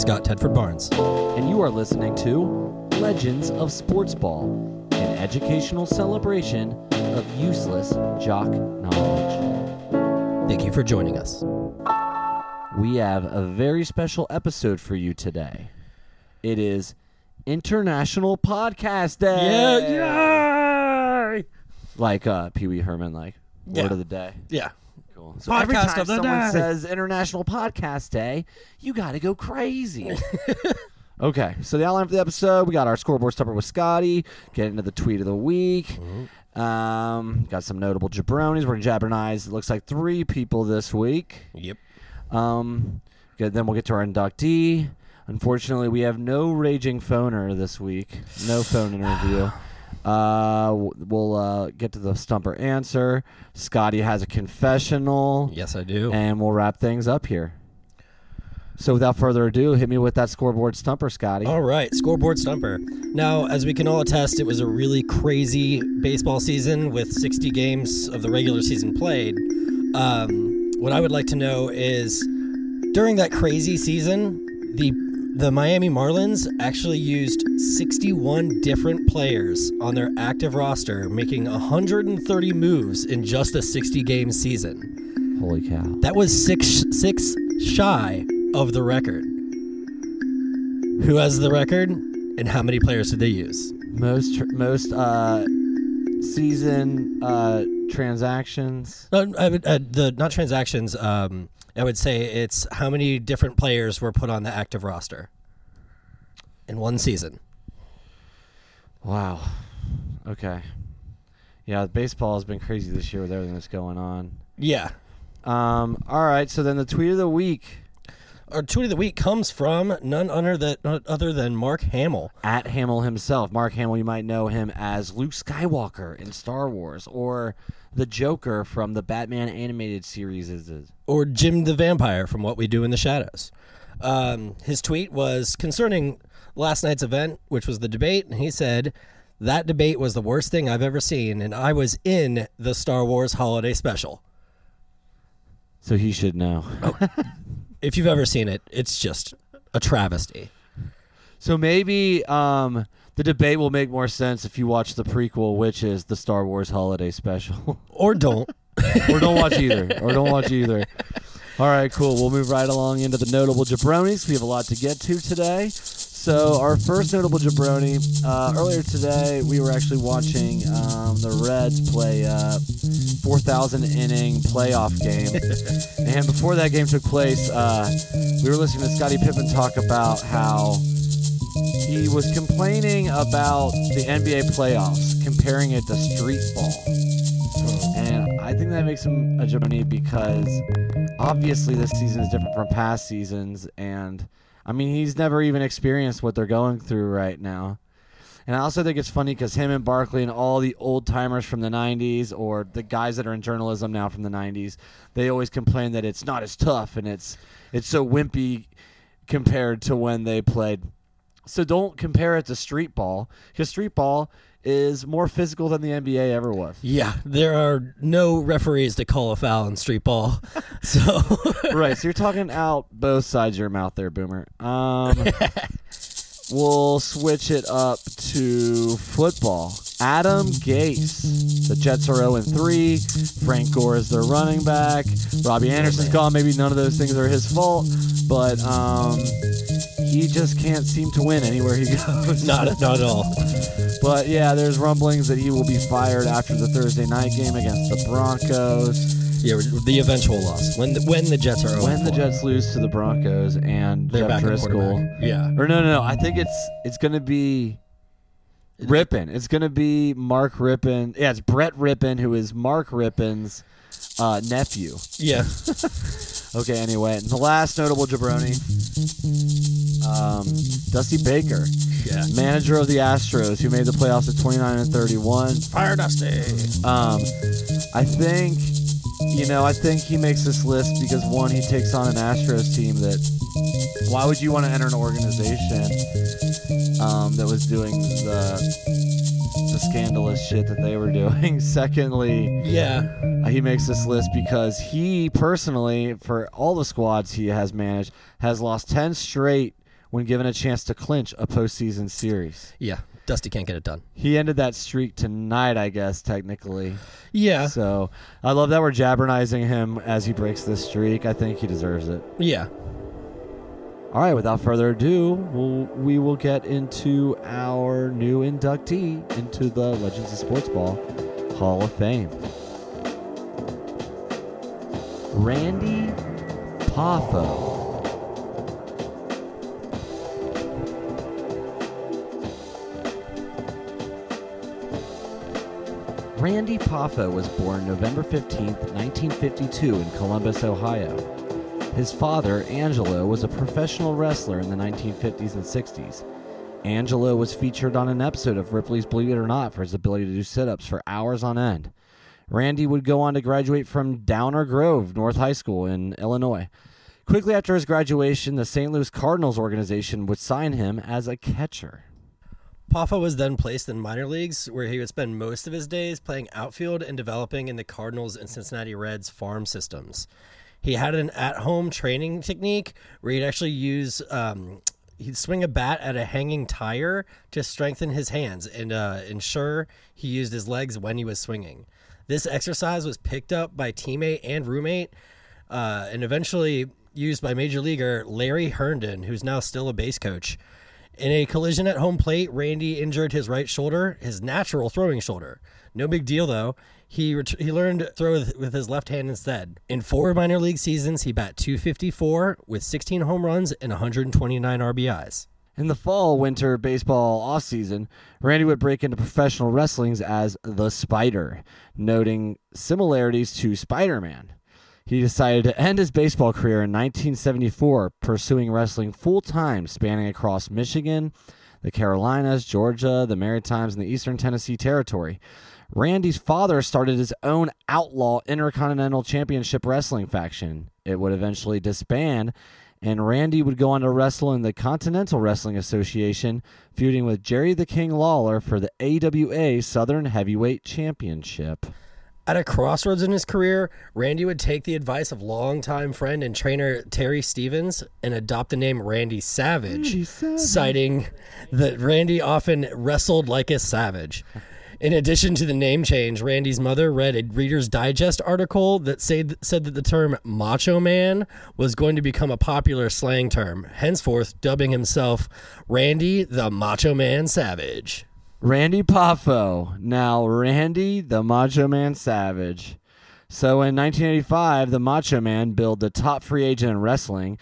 Scott Tedford Barnes. and you are listening to Legends of Sports Ball, an educational celebration of useless jock knowledge. Thank you for joining us. We have a very special episode for you today. It is International Podcast Day. yay! Like uh, Pee Wee Herman, like Yeah. word of the day. Yeah. Cool. So every time of the someone day. says International Podcast Day, you got to go crazy. okay, so the outline for the episode: we got our scoreboard stopper with Scotty. Get into the tweet of the week. Mm-hmm. Um, got some notable jabronis. We're gonna jabronize. It looks like three people this week. Yep. Um, good. Then we'll get to our inductee. Unfortunately, we have no raging phoner this week. No phone interview. Uh, we'll uh, get to the stumper answer. Scotty has a confessional, Yes, I do. and we'll wrap things up here. So, without further ado, hit me with that scoreboard stumper, Scotty. All right, scoreboard stumper. Now, as we can all attest, it was a really crazy baseball season with 60 games of the regular season played. Um, what I would like to know is during that crazy season, the the Miami Marlins actually used 61 different players on their active roster, making 130 moves in just a 60 game season. Holy cow! That was six six shy of the record. Who has the record, and how many players did they use? Most most uh, season uh, transactions. Uh, uh, the not transactions. Um, I would say it's how many different players were put on the active roster in one season. Wow. Okay. Yeah, baseball has been crazy this year with everything that's going on. Yeah. Um. All right. So then the tweet of the week Our tweet of the week comes from none other than, none other than Mark Hamill. at Hamill himself, Mark Hamill. You might know him as Luke Skywalker in Star Wars, or the Joker from the Batman animated series. Is is- or Jim the Vampire from What We Do in the Shadows. Um, his tweet was concerning last night's event, which was the debate, and he said, That debate was the worst thing I've ever seen, and I was in the Star Wars holiday special. So he should know. If you've ever seen it, it's just a travesty. So maybe um, the debate will make more sense if you watch the prequel, which is the Star Wars Holiday Special. Or don't. or don't watch either. Or don't watch either. All right, cool. We'll move right along into the notable jabronis. We have a lot to get to today. So our first notable jabroni. Uh, earlier today, we were actually watching um, the Reds play uh, 4,000 inning playoff game, and before that game took place, uh, we were listening to Scottie Pippen talk about how he was complaining about the NBA playoffs, comparing it to street ball. And I think that makes him a jabroni because obviously this season is different from past seasons. And I mean, he's never even experienced what they're going through right now. And I also think it's funny because him and Barkley and all the old timers from the 90s or the guys that are in journalism now from the 90s, they always complain that it's not as tough and it's it's so wimpy compared to when they played. So don't compare it to street ball because street ball is more physical than the NBA ever was. Yeah, there are no referees to call a foul in street ball. So, right. So you're talking out both sides of your mouth there, Boomer. Um, we'll switch it up to football. Adam Gase. The Jets are 0 3. Frank Gore is their running back. Robbie Anderson's gone. Maybe none of those things are his fault, but um, he just can't seem to win anywhere he goes. not, not at all. But yeah, there's rumblings that he will be fired after the Thursday night game against the Broncos. Yeah, the eventual loss. When the, when the Jets are When the Jets lose to the Broncos and They're Jeff back Driskel. Yeah. or no, no, no, I think it's it's gonna be Rypien. It's gonna be Mark Rypien. Yeah, it's Brett Rypien, who is Mark Rypien's uh, nephew. Yeah. Okay, anyway, and the last notable jabroni, um, Dusty Baker, Yeah. manager of the Astros, who made the playoffs at 29 and 31. Fire Dusty. Um, I think, you know, I think he makes this list because one, he takes on an Astros team that. Why would you want to enter an organization um, that was doing the the scandalous shit that they were doing. Secondly, Yeah. he makes this list because he personally, for all the squads he has managed, has lost 10 straight when given a chance to clinch a postseason series. Yeah. Dusty can't get it done. He ended that streak tonight, I guess, technically. Yeah. So I love that we're jabbernizing him as he breaks this streak. I think he deserves it. Yeah. All right, without further ado, we'll, we will get into our new inductee into the Legends of Sports Ball Hall of Fame. Randy Poffo. Randy Poffo was born November 15, 1952, in Columbus, Ohio. His father, Angelo, was a professional wrestler in the 1950s and 60s. Angelo was featured on an episode of Ripley's Believe It or Not for his ability to do sit ups for hours on end. Randy would go on to graduate from Downer Grove North High School in Illinois. Quickly after his graduation, the St. Louis Cardinals organization would sign him as a catcher. Poffo was then placed in minor leagues, where he would spend most of his days playing outfield and developing in the Cardinals and Cincinnati Reds farm systems. He had an at-home training technique where he'd actually use um, he'd swing a bat at a hanging tire to strengthen his hands and uh, ensure he used his legs when he was swinging. This exercise was picked up by teammate and roommate, uh, and eventually used by major leaguer Larry Herndon, who's now still a base coach. In a collision at home plate, Randy injured his right shoulder, his natural throwing shoulder. No big deal though. He ret- he learned to throw with, with his left hand instead. In four minor league seasons, he bat 254 with 16 home runs and 129 RBIs. In the fall winter baseball offseason, Randy would break into professional wrestlings as the Spider, noting similarities to Spider Man. He decided to end his baseball career in 1974, pursuing wrestling full time, spanning across Michigan, the Carolinas, Georgia, the Maritimes, and the Eastern Tennessee Territory. Randy's father started his own outlaw Intercontinental Championship Wrestling faction. It would eventually disband, and Randy would go on to wrestle in the Continental Wrestling Association, feuding with Jerry the King Lawler for the AWA Southern Heavyweight Championship. At a crossroads in his career, Randy would take the advice of longtime friend and trainer Terry Stevens and adopt the name Randy Savage, Randy Savage. citing that Randy often wrestled like a savage. In addition to the name change, Randy's mother read a Reader's Digest article that said, said that the term Macho Man was going to become a popular slang term, henceforth dubbing himself Randy the Macho Man Savage. Randy Poffo, now Randy the Macho Man Savage. So in 1985, the Macho Man billed the top free agent in wrestling,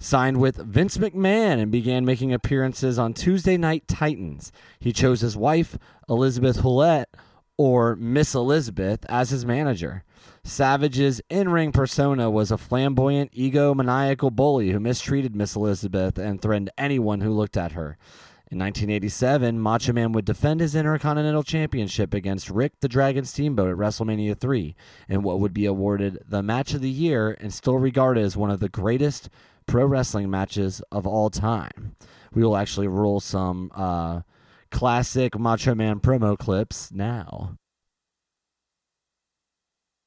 signed with Vince McMahon, and began making appearances on Tuesday Night Titans. He chose his wife, Elizabeth Hulette, or Miss Elizabeth, as his manager. Savage's in ring persona was a flamboyant, egomaniacal bully who mistreated Miss Elizabeth and threatened anyone who looked at her. In 1987, Macho Man would defend his Intercontinental Championship against Rick the Dragon Steamboat at WrestleMania 3 in what would be awarded the match of the year and still regarded as one of the greatest pro wrestling matches of all time. We will actually roll some uh, classic Macho Man promo clips now.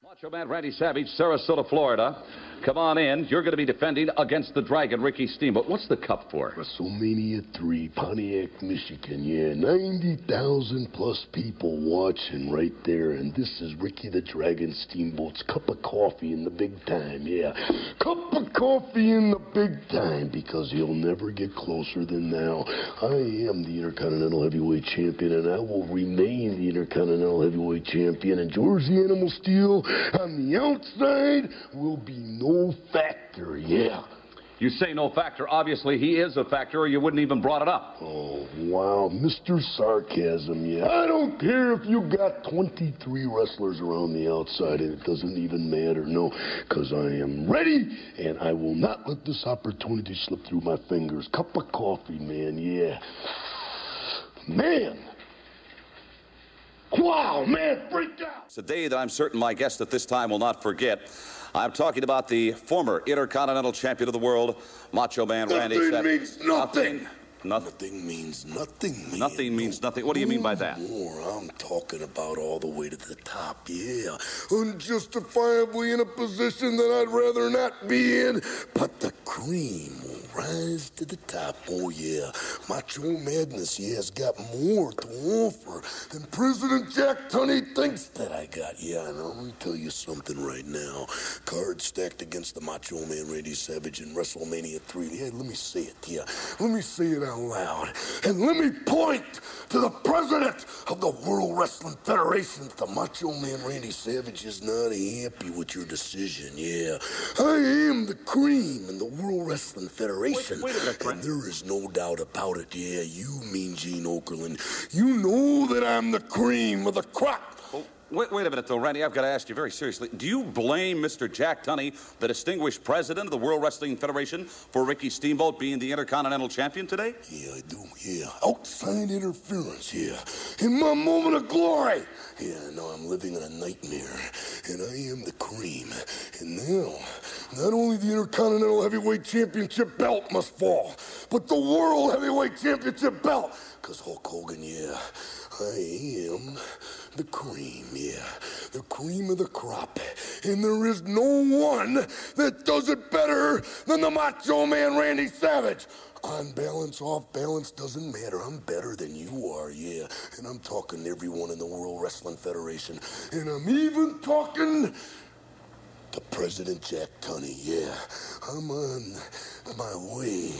Macho Man Randy Savage, Sarasota, Florida. Come on in. You're going to be defending against the Dragon, Ricky Steamboat. What's the cup for? WrestleMania 3, Pontiac, Michigan. Yeah, 90,000 plus people watching right there. And this is Ricky the Dragon Steamboat's cup of coffee in the big time. Yeah, cup of coffee in the big time because he'll never get closer than now. I am the Intercontinental Heavyweight Champion and I will remain the Intercontinental Heavyweight Champion. And George the Animal Steele on the outside will be no factor. Yeah. You say no factor. Obviously, he is a factor, or you wouldn't even brought it up. Oh, wow, Mr. Sarcasm, yeah. I don't care if you got 23 wrestlers around the outside, and it doesn't even matter, no, because I am ready, and I will not let this opportunity slip through my fingers. Cup of coffee, man, yeah. Man! Wow, man, freaked out! It's a day that I'm certain my guest at this time will not forget. I'm talking about the former Intercontinental Champion of the World, Macho Man Randy Nothing means nothing. Nothing. Nothing means nothing. man. Nothing means nothing. What do you mean by that? More. I'm talking about all the way to the top, yeah. Unjustifiably in a position that I'd rather not be in, but the cream will rise to the top. Oh, yeah. Macho Madness, yeah, has got more to offer than President Jack Tunney thinks that I got. Yeah, and I'm gonna tell you something right now. Cards stacked against the Macho Man Randy Savage in WrestleMania 3. Yeah, let me say it, yeah. Let me say it out loud. And let me point to the president of the World Wrestling Federation. The Macho Man Randy Savage is not happy with your decision, yeah. I am the cream in the World Wrestling Federation. Wait- wait minute, And there is no doubt about it, yeah. You mean Gene Okerlund. You know that I'm the cream of the crop. Wait, wait a minute, though, Randy. I've got to ask you very seriously. Do you blame Mr. Jack Tunney, the distinguished president of the World Wrestling Federation, for Ricky Steamboat being the Intercontinental Champion today? Yeah, I do, yeah. Outside interference, yeah. In my moment of glory. Yeah, now I'm living in a nightmare. And I am the cream. And now, not only the Intercontinental Heavyweight Championship belt must fall, but the World Heavyweight Championship belt. Because Hulk Hogan, yeah, I am the cream, yeah. The cream of the crop. And there is no one that does it better than the Macho Man Randy Savage. On balance, off balance, doesn't matter. I'm better than you are, yeah. And I'm talking to everyone in the World Wrestling Federation. And I'm even talking to President Jack Tunney, yeah. I'm on my way.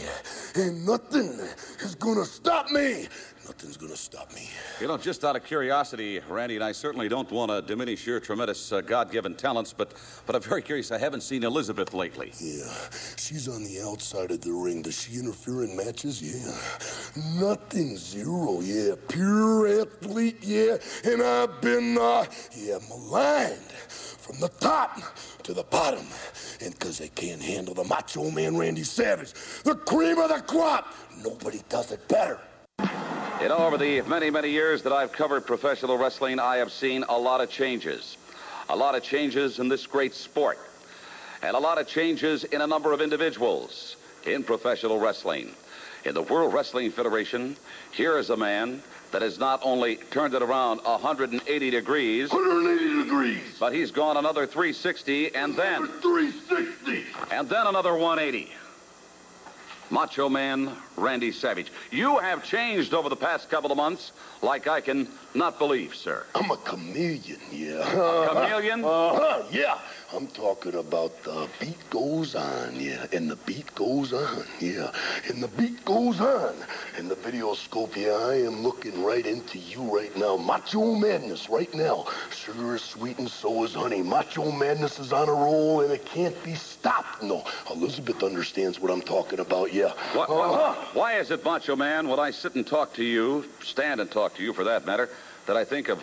And nothing is gonna stop me. Nothing's gonna stop me. You know, just out of curiosity, Randy, and I certainly don't want to diminish your tremendous uh, God-given talents, but but I'm very curious. I haven't seen Elizabeth lately. Yeah, she's on the outside of the ring. Does she interfere in matches? Yeah. Nothing, zero, yeah. Pure athlete, yeah. And I've been, uh, yeah, maligned from the top to the bottom. And because they can't handle the macho man Randy Savage, the cream of the crop, nobody does it better. You know, over the many, many years that I've covered professional wrestling, I have seen a lot of changes. A lot of changes in this great sport. And a lot of changes in a number of individuals in professional wrestling. In the World Wrestling Federation, here is a man that has not only turned it around 180 degrees, 180 degrees. but he's gone another 360 and then, 360. and then another 180. Macho Man Randy Savage. You have changed over the past couple of months like I can not believe, sir. I'm a chameleon, yeah. A Chameleon? Uh-huh, yeah. I'm talking about the beat goes on, yeah. And the beat goes on, yeah. And the beat goes on. And the video scope, yeah, I am looking right into you right now. Macho Madness right now. Sugar is sweet and so is honey. Macho Madness is on a roll and it can't be stopped. No, Elizabeth understands what I'm talking about, yeah. Why, Uh-huh. why is it, Macho Man, when I sit and talk to you, stand and talk to you for that matter, that I think of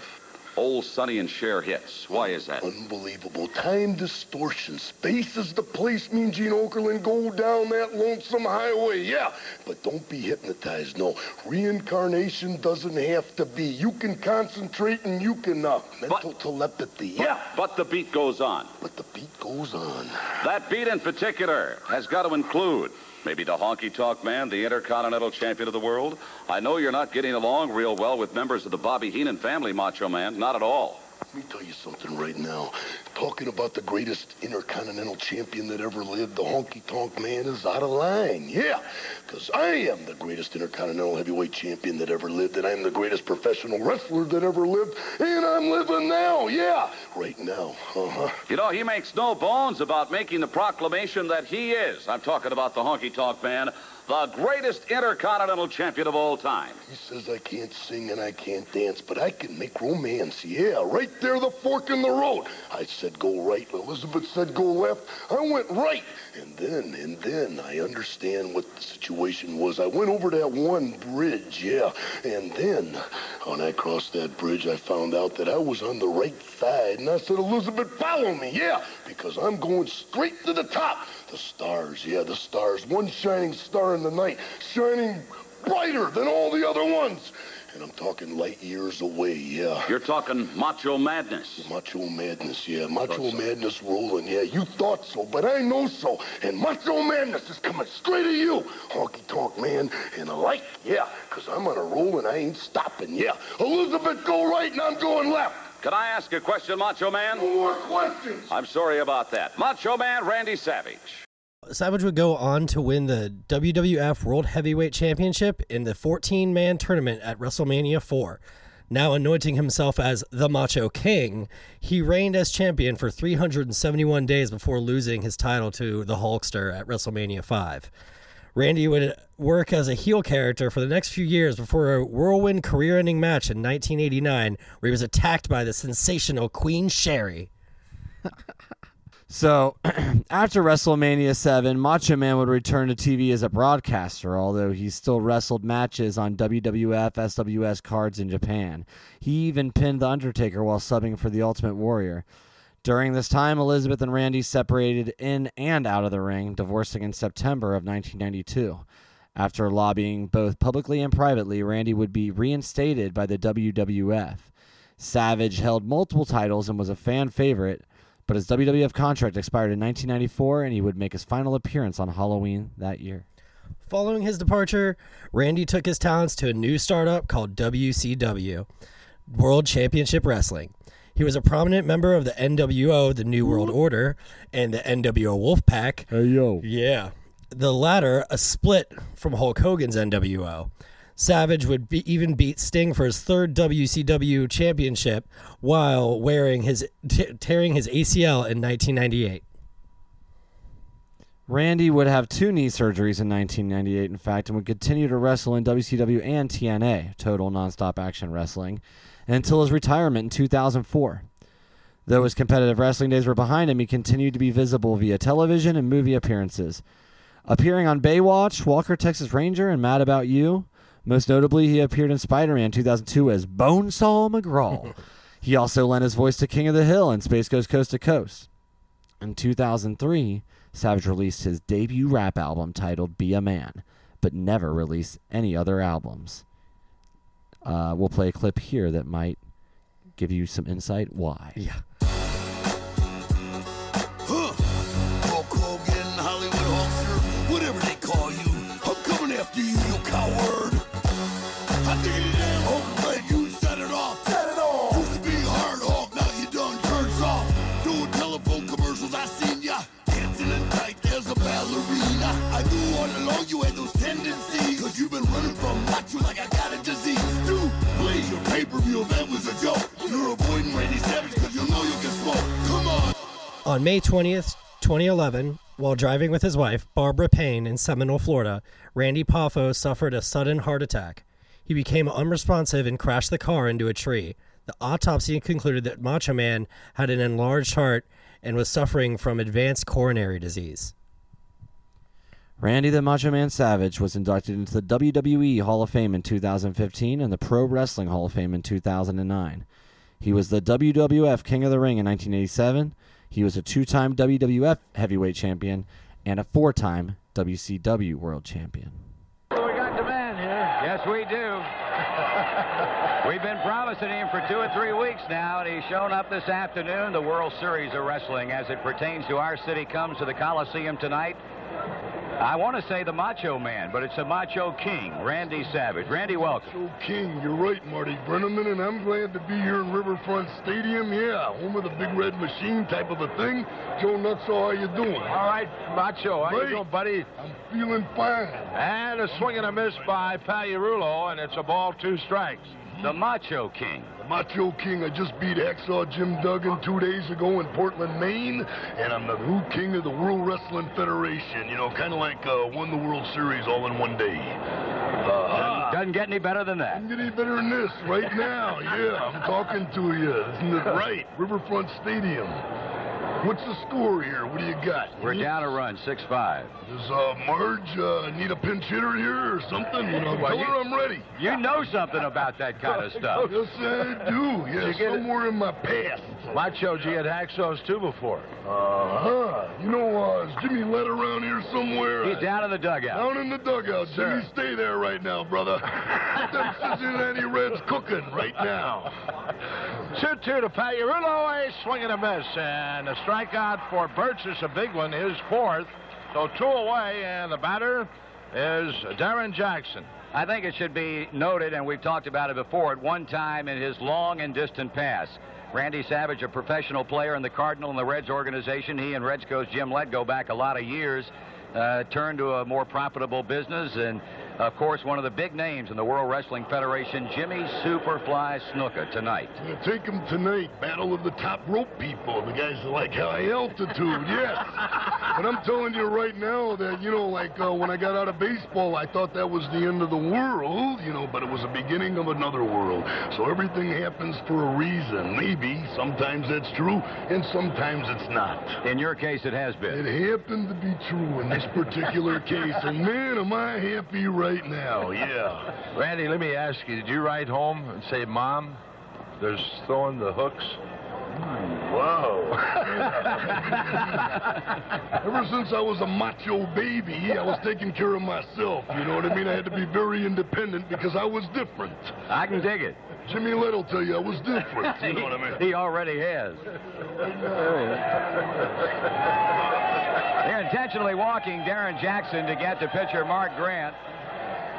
old Sonny and Cher hits? Why is that? Unbelievable. Time distortion. Space is the place, me and Gene Okerlund go down that lonesome highway. Yeah, but don't be hypnotized. No, reincarnation doesn't have to be. You can concentrate and you can, uh, mental telepathy. Yeah, But the beat goes on. but the beat goes on. That beat in particular has got to include maybe the honky tonk man, the intercontinental champion of the world. I know you're not getting along real well with members of the Bobby Heenan family, Macho Man. Not at all. Let me tell you something right now. Talking about the greatest intercontinental champion that ever lived, the honky tonk man is out of line. Yeah, because I am the greatest intercontinental heavyweight champion that ever lived, and I'm the greatest professional wrestler that ever lived, and I'm living now. Yeah, right now. Uh huh. You know, he makes no bones about making the proclamation that he is, I'm talking about the honky tonk man, the greatest intercontinental champion of all time. He says I can't sing and I can't dance, but I can make romance. Yeah, right there, the fork in the road. I said go right. Elizabeth said go left. I went right. And then, and then I understand what the situation was. I went over that one bridge, yeah. And then, when I crossed that bridge, I found out that I was on the right side. And I said, Elizabeth, follow me, yeah, because I'm going straight to the top. The stars, yeah, the stars. One shining star in the night, shining brighter than all the other ones. And I'm talking light years away, yeah. You're talking macho madness. Macho Madness, yeah. Macho Madness rolling, yeah. You thought so, but I know so. And Macho Madness is coming straight at you, honky tonk man. And I like, yeah, because I'm on a roll and I ain't stopping, yeah. Elizabeth, go right and I'm going left. Can I ask a question, Macho Man? No more questions. I'm sorry about that. Macho Man Randy Savage. Savage would go on to win the WWF World Heavyweight Championship in the 14 man tournament at WrestleMania 4. Now anointing himself as the Macho King, he reigned as champion for 371 days before losing his title to the Hulkster at WrestleMania 5. Randy would work as a heel character for the next few years before a whirlwind career ending match in 1989 where he was attacked by the sensational Queen Sherri. So, after WrestleMania 7, Macho Man would return to TV as a broadcaster, although he still wrestled matches on WWF SWS cards in Japan. He even pinned The Undertaker while subbing for The Ultimate Warrior. During this time, Elizabeth and Randy separated in and out of the ring, divorcing in September of 1992. After lobbying both publicly and privately, Randy would be reinstated by the WWF. Savage held multiple titles and was a fan favorite, but his WWF contract expired in 1994 and he would make his final appearance on Halloween that year. Following his departure, Randy took his talents to a new startup called WCW, World Championship Wrestling. He was a prominent member of the NWO, the New World Order, and the NWO Wolfpack. Hey, yo. Yeah. The latter, a split from Hulk Hogan's NWO. Savage would be, even beat Sting for his third WCW championship while wearing his t- tearing his ACL in 1998. Randy would have two knee surgeries in 1998, in fact, and would continue to wrestle in WCW and TNA, Total Nonstop Action Wrestling, until his retirement in 2004. Though his competitive wrestling days were behind him, he continued to be visible via television and movie appearances. Appearing on Baywatch, Walker Texas Ranger, and Mad About You. Most notably, he appeared in Spider Man 2002 as Bonesaw McGraw. he also lent his voice to King of the Hill and Space Ghost Coast to Coast. In 2003, Savage released his debut rap album titled Be a Man, but never released any other albums. Uh, we'll play a clip here that might give you some insight why. Yeah. Huh. Hulk Hogan, Hollywood Hulkster, whatever they call you. I'm coming after you, you coward. I dig it down, Hulk glad you set it off. Set it off. Used to be hard Hulk, now you done turned soft. Doing telephone commercials, I seen ya. Dancing in tight as a ballerina. I knew all along you had those tendencies. Cause you've been running from macho like I got pay-per-view, that was a joke. You're avoiding Randy Savage cause you know you can smoke. Come on. On May 20th, 2011, while driving with his wife, Barbara Payne, in Seminole, Florida, Randy Poffo suffered a sudden heart attack. He became unresponsive and crashed the car into a tree. The autopsy concluded that Macho Man had an enlarged heart and was suffering from advanced coronary disease. Randy the Macho Man Savage was inducted into the WWE Hall of Fame in 2015 and the Pro Wrestling Hall of Fame in 2009. He was the WWF King of the Ring in 1987. He was a two time WWF Heavyweight Champion and a four time WCW World Champion. We got demand here. Yes, we do. We've been promising him for two or three weeks now, and he's shown up this afternoon. The World Series of Wrestling, as it pertains to our city, comes to the Coliseum tonight. I want to say the Macho Man, but it's the Macho King, Randy Savage. Randy, welcome. So King, you're right, Marty Brennaman, and I'm glad to be here in Riverfront Stadium. Yeah, home of the Big Red Machine type of a thing. Joe Nuxhall, how you doing? All right, Macho. How Great. you doing, buddy? I'm feeling fine. And a swing and a miss by Pagliarulo, and it's a ball, two strikes. The Macho King. The Macho King, I just beat Hacksaw Jim Duggan two days ago in Portland, Maine, and I'm the new king of the World Wrestling Federation. You know, kind of like uh, won the World Series all in one day. Uh, Doesn't get any better than that. Doesn't get any better than this right now. Yeah, I'm talking to you. Isn't it right? Riverfront Stadium. What's the score here? What do you got? We're down a run, 6 5. Does uh, Marge uh, need a pinch hitter here or something? You know, Well, tell you- her I'm ready. You know something about that kind of stuff. Yes, I do. Yeah, you get it? somewhere in my past. Macho G had Haxos too before. Uh-huh. You know, uh, is Jimmy Lett around here somewhere? He's down in the dugout. Down in the dugout. Sir. Jimmy, stay there right now, brother. Them Cincinnati Reds cooking right now. 2-2 to Pat Pagliarulo, a swing and a miss. And a strikeout for Birch is a big one, his fourth. So two away, and the batter is Darrin Jackson. I think it should be noted, and we've talked about it before, at one time in his long and distant past, Randy Savage, a professional player in the Cardinal and the Reds organization, he and Reds coach Jim Lett go back a lot of years, uh, turned to a more profitable business, and of course, one of the big names in the World Wrestling Federation, Jimmy Superfly Snuka, tonight. Yeah, take him tonight. Battle of the top rope people. The guys that like high altitude, yes. but I'm telling you right now that, you know, like uh, when I got out of baseball, I thought that was the end of the world, you know, but it was the beginning of another world. So everything happens for a reason. Maybe. Sometimes that's true, and sometimes it's not. In your case, it has been. It happened to be true in this particular case, and man, am I happy right now. Yeah. Randy, let me ask you, did you write home and say, Mom, there's throwing the hooks? Mm, wow. Ever since I was a macho baby, I was taking care of myself. You know what I mean? I had to be very independent because I was different. I can dig it. Jimmy Little tell you I was different. You know what I mean? He already has. They're intentionally walking Darrin Jackson to get to pitcher Mark Grant.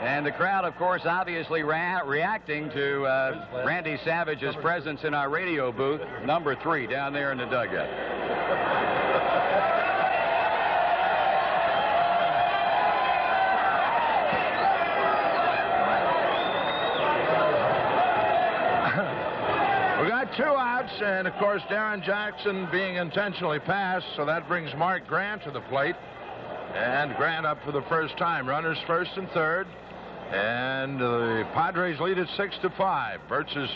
And the crowd, of course, obviously ra- reacting to uh, Randy Savage's presence in our radio booth, number three, down there in the dugout. We got two outs, and of course, Darrin Jackson being intentionally passed, so that brings Mark Grant to the plate. And Grant up for the first time. Runners first and third. And the Padres lead it six to five. Birches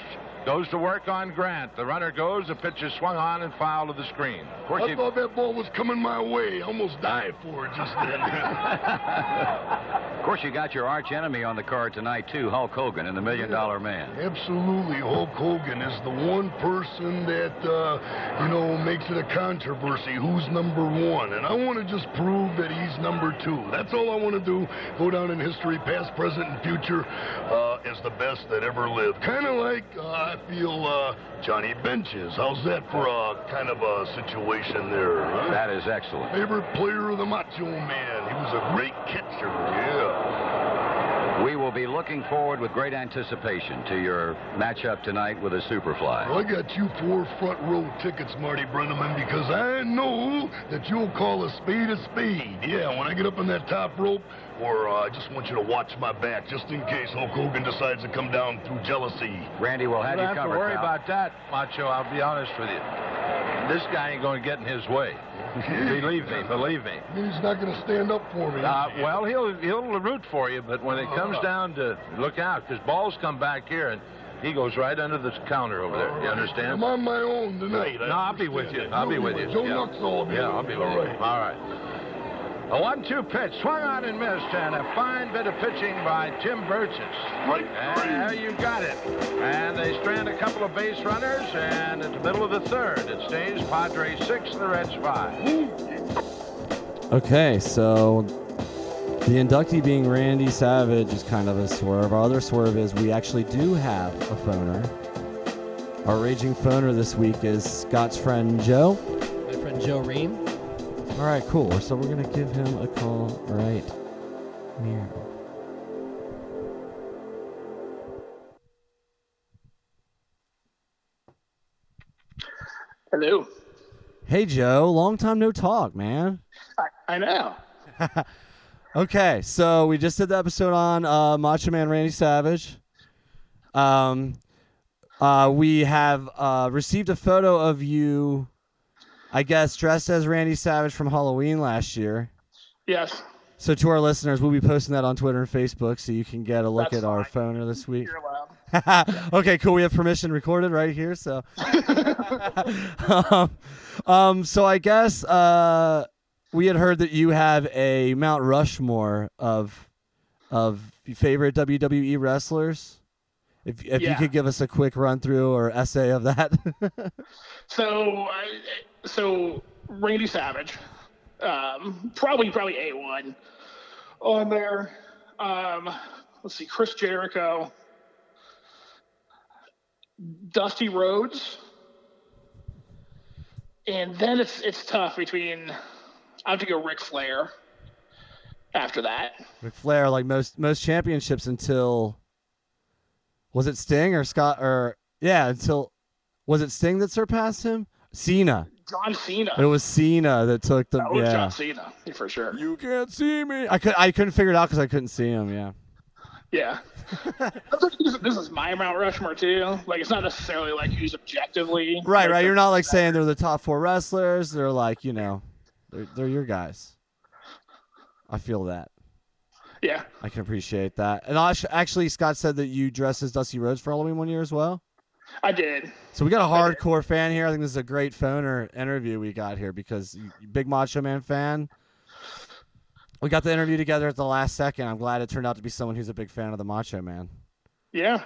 goes to work on Grant. The runner goes, the pitch is swung on and foul to the screen. Of course, I thought that ball was coming my way. I almost died for it just then. of course, you got your arch enemy on the card tonight too, Hulk Hogan, and the Million Dollar Man. Absolutely, Hulk Hogan is the one person that uh, you know makes it a controversy. Who's number one? And I want to just prove that he's number two. That's all I want to do. Go down in history, past, present, and future, uh, as the best that ever lived. Kind of like uh, I feel uh, Johnny Benches. How's that for a kind of a situation there? Huh? That is excellent. Favorite player of the Macho Man. He was a great catcher. Yeah. We will be looking forward with great anticipation to your matchup tonight with a Superfly. Well, I got you four front row tickets, Marty Brennaman, because I know that you'll call a spade a spade. Yeah, when I get up on that top rope, or uh, I just want you to watch my back, just in case Hulk Hogan decides to come down through jealousy. Randy we'll have You you don't have to covered. worry pal. about that, Macho. I'll be honest with you. This guy ain't going to get in his way. believe me, believe me. He's not going to stand up for me. Uh, well, he'll he'll root for you, but when it comes down to look out, because balls come back here and he goes right under the counter over there. You understand? I'm on my own tonight. No, I'll be with you. I'll be with you. Joe Yeah. Nuxhall will be Yeah, I'll be me. with All you. right. All right. A one-two pitch, swung on and missed, and a fine bit of pitching by Tim Burgess. Right. And there you got it. And they strand a couple of base runners, and at the middle of the third, it stays Padres six, the Reds five. Okay, so the inductee being Randy Savage is kind of a swerve. Our other swerve is we actually do have a phoner. Our raging phoner this week is Scott's friend Joe. My friend Joe Ream. All right, cool. So we're gonna give him a call right now. Hello. Hey Joe, long time no talk, man. I, I know. Okay, so we just did the episode on uh, Macho Man Randy Savage. Um, uh, we have uh, received a photo of you, I guess, dressed as Randy Savage from Halloween last year. Yes. So to our listeners, we'll be posting that on Twitter and Facebook, so you can get a look That's at our fine. phoner this week. Okay, cool. We have permission recorded right here. So, um, um, so I guess uh, we had heard that you have a Mount Rushmore of of favorite WWE wrestlers. If if you could give us a quick run through or essay of that. So, so Randy Savage, um, probably probably a one on there. Um, let's see, Chris Jericho, Dusty Rhodes, and then it's it's tough between. I have to go Ric Flair. After that, Ric Flair, like most most championships until was it Sting or Scott or yeah until was it Sting that surpassed him? Cena. John Cena. It was Cena that took the that was yeah. John Cena for sure. You can't see me. I could I couldn't figure it out because I couldn't see him. Yeah. Yeah. This, this is my Mount Rushmore too. Like it's not necessarily like who's objectively Right, right. You're not like saying they're the top four wrestlers. They're like you know, they're they're your guys. I feel that. Yeah. I can appreciate that. And actu- actually, Scott said that you dressed as Dusty Rhodes for Halloween one year as well. I did. So we got a hardcore fan here. I think this is a great phoner interview we got here because big Macho Man fan. We got the interview together at the last second. I'm glad it turned out to be someone who's a big fan of the Macho Man. Yeah.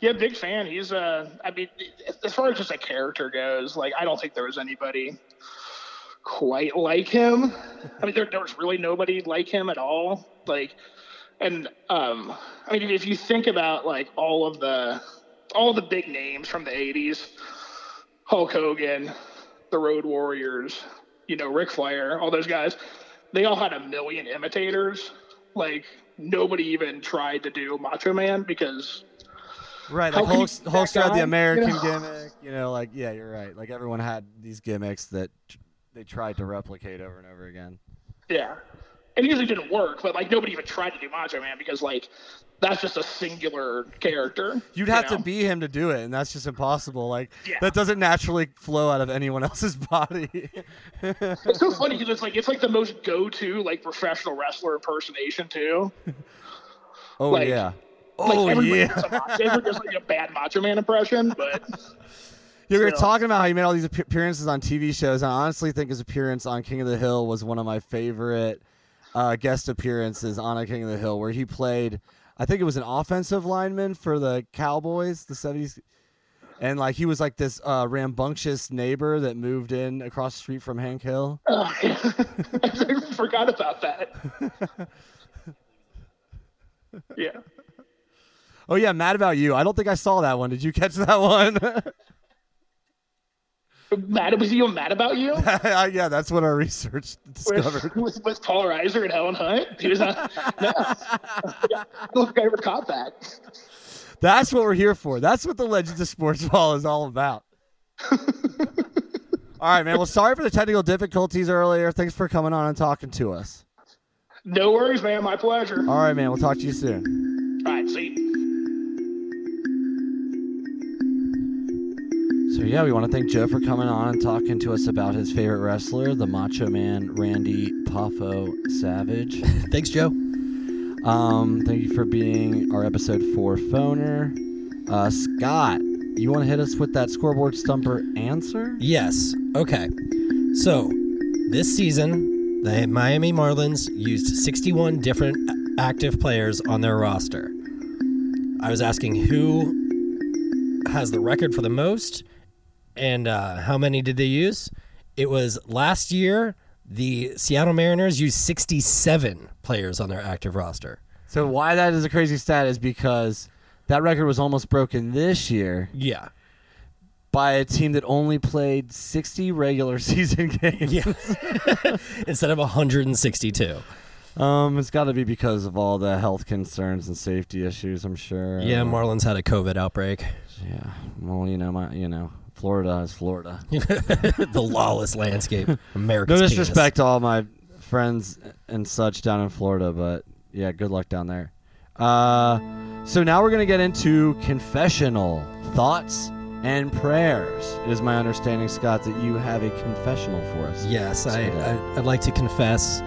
Yeah, big fan. He's uh I mean as far as just a character goes, like I don't think there was anybody quite like him. I mean there, there was really nobody like him at all. Like and um I mean if you think about like all of the all the big names from the 80s, Hulk Hogan, the Road Warriors, you know, Ric Flair, all those guys, they all had a million imitators. Like nobody even tried to do Macho Man because Right, like Hulk, be Hulk that had the? American You know? gimmick. You know, like yeah, you're right. Like everyone had these gimmicks that they tried to replicate over and over again. yeah, it usually didn't work. But like nobody even tried to do Macho Man because like that's just a singular character. You'd you have to be him to do it, and that's just impossible. Like Yeah. that doesn't naturally flow out of anyone else's body. It's so funny because it's like it's like the most go-to like professional wrestler impersonation too. oh Like- yeah. Like Oh yeah. does a does like a bad Macho Man impression, but You were talking about how you made all these appearances on TV shows. And I honestly think his appearance on King of the Hill was one of my favorite uh, guest appearances on a King of the Hill, where he played. I think it was an offensive lineman for the Cowboys, the seventies, and like he was like this uh, rambunctious neighbor that moved in across the street from Hank Hill. uh, I forgot about that. Yeah. Oh yeah, mad about you. I don't think I saw that one. Did you catch that one? Mad was he even mad about you? yeah, that's what our research discovered. with, with Paul Reiser and Helen Hunt? He was not, no. I don't think I ever caught that. That's what we're here for. That's what the Legends of Sports Ball is all about. all right, man. Well, sorry for the technical difficulties earlier. Thanks for coming on and talking to us. No worries, man. My pleasure. All right, man. We'll talk to you soon. All right, see. So yeah, we want to thank Joe for coming on and talking to us about his favorite wrestler, the Macho Man Randy Poffo Savage. Thanks, Joe. Um, thank you for being our episode four phoner. Uh, Scott, you want to hit us with that scoreboard stumper answer? Yes. Okay. So, this season, the Miami Marlins used 61 different active players on their roster. I was asking who has the record for the most and uh, how many did they use? It was last year, the Seattle Mariners used 67 players on their active roster. So why that is a crazy stat is because that record was almost broken this year Yeah. by a team that only played 60 regular season games. Yeah. Instead of 162. Um, it's got to be because of all the health concerns and safety issues. I'm sure. Yeah, Marlins had a COVID outbreak. Yeah. Well, you know, my, you know, Florida is Florida. the lawless landscape. No America's penis. disrespect to all my friends and such down in Florida, but yeah, good luck down there. Uh, so now we're gonna get into confessional thoughts and prayers. It is my understanding, Scott, that you have a confessional for us. Yes, I, I, I'd like to confess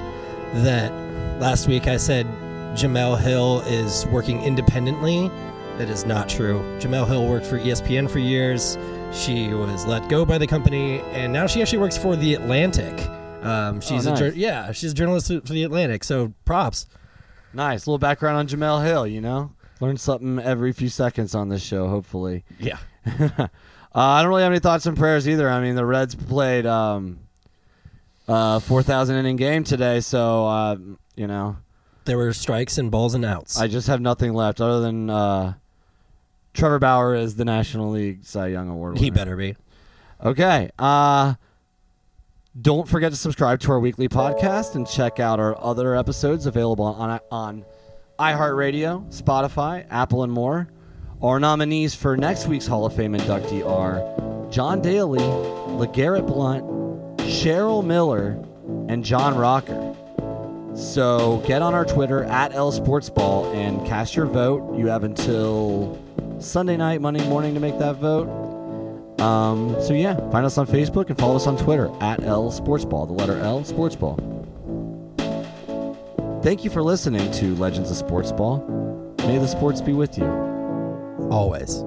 that last week I said Jemele Hill is working independently That is not true. Jemele Hill worked for ESPN for years. She was let go by the company, and now she actually works for the Atlantic. Um, she's Oh, a jour- yeah, she's a journalist for the Atlantic. So props. Nice. Little background on Jemele Hill, you know? Learn something every few seconds on this show, hopefully. Yeah. uh, I don't really have any thoughts and prayers either. I mean, the Reds played um, uh, 4,000 inning game today, so, uh, you know, There were strikes and balls and outs. I just have nothing left other than uh, Trevor Bauer is the National League Cy Young Award winner. he better be. Okay. Uh, don't forget to subscribe to our weekly podcast and check out our other episodes available on on iHeartRadio, Spotify, Apple, and more. Our nominees for next week's Hall of Fame inductee are John Daly, LeGarrette Blunt, Cheryl Miller, and John Rocker. So get on our Twitter at L Sportsball and cast your vote. You have until Sunday night, Monday morning to make that vote. Um, so yeah, find us on Facebook and follow us on Twitter at L Sportsball, the letter L Sportsball. Thank you for listening to Legends of Sportsball. May the sports be with you. Always.